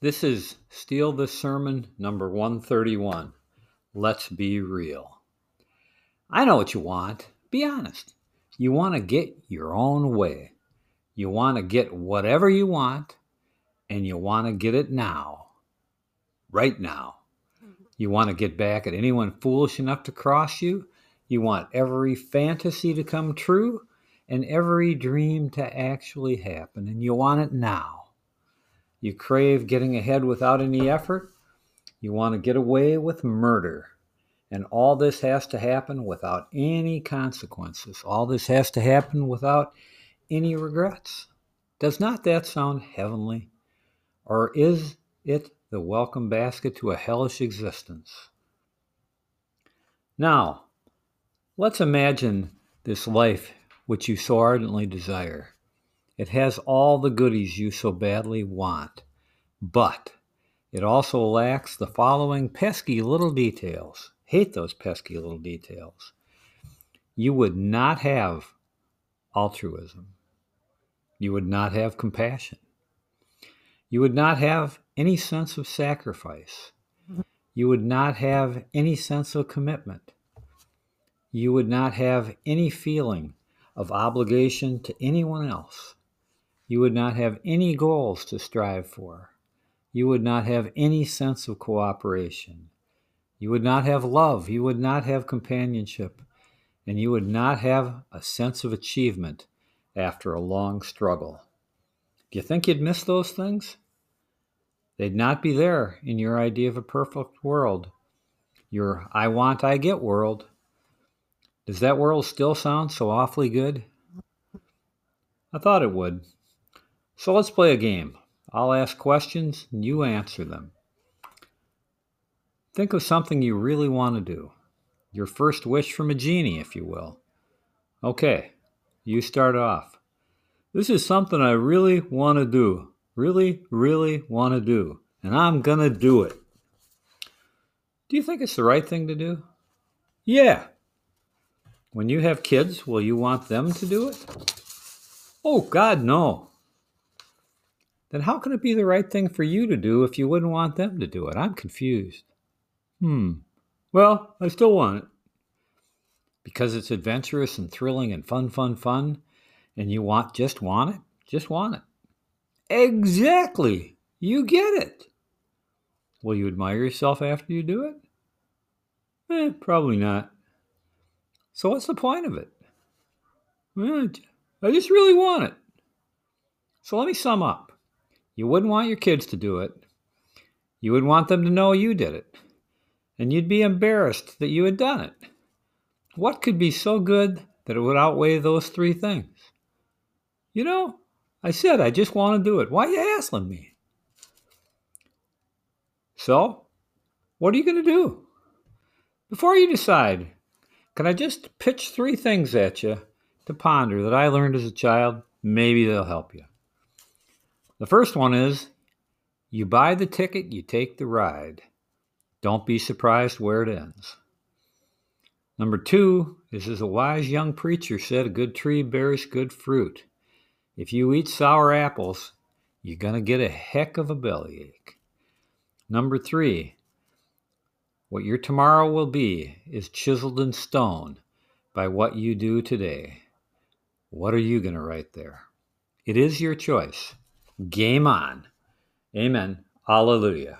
This is Steal the Sermon number 131. Let's be real. I know what you want. Be honest. You want to get your own way. You want to get whatever you want, and you want to get it now. Right now. You want to get back at anyone foolish enough to cross you. You want every fantasy to come true and every dream to actually happen, and you want it now. You crave getting ahead without any effort. You want to get away with murder. And all this has to happen without any consequences. All this has to happen without any regrets. Does not that sound heavenly? Or is it the welcome basket to a hellish existence? Now, let's imagine this life which you so ardently desire. It has all the goodies you so badly want, but it also lacks the following pesky little details. Hate those pesky little details. You would not have altruism. You would not have compassion. You would not have any sense of sacrifice. You would not have any sense of commitment. You would not have any feeling of obligation to anyone else. You would not have any goals to strive for. You would not have any sense of cooperation. You would not have love. You would not have companionship. And you would not have a sense of achievement after a long struggle. Do you think you'd miss those things? They'd not be there in your idea of a perfect world, your I want, I get world. Does that world still sound so awfully good? I thought it would. So let's play a game. I'll ask questions and you answer them. Think of something you really want to do. Your first wish from a genie, if you will. Okay, you start off. This is something I really want to do. Really, really want to do. And I'm going to do it. Do you think it's the right thing to do? Yeah. When you have kids, will you want them to do it? Oh, God, no then how can it be the right thing for you to do if you wouldn't want them to do it? I'm confused. Hmm. Well, I still want it. Because it's adventurous and thrilling and fun, fun, fun, and you want just want it? Just want it. Exactly. You get it. Will you admire yourself after you do it? Eh, probably not. So what's the point of it? Well, I just really want it. So let me sum up. You wouldn't want your kids to do it. You would want them to know you did it. And you'd be embarrassed that you had done it. What could be so good that it would outweigh those three things? You know, I said I just want to do it. Why are you hassling me? So, what are you going to do? Before you decide, can I just pitch three things at you to ponder that I learned as a child? Maybe they'll help you. The first one is you buy the ticket, you take the ride. Don't be surprised where it ends. Number two is as a wise young preacher said, a good tree bears good fruit. If you eat sour apples, you're going to get a heck of a bellyache. Number three, what your tomorrow will be is chiseled in stone by what you do today. What are you going to write there? It is your choice. Game on. Amen. Hallelujah.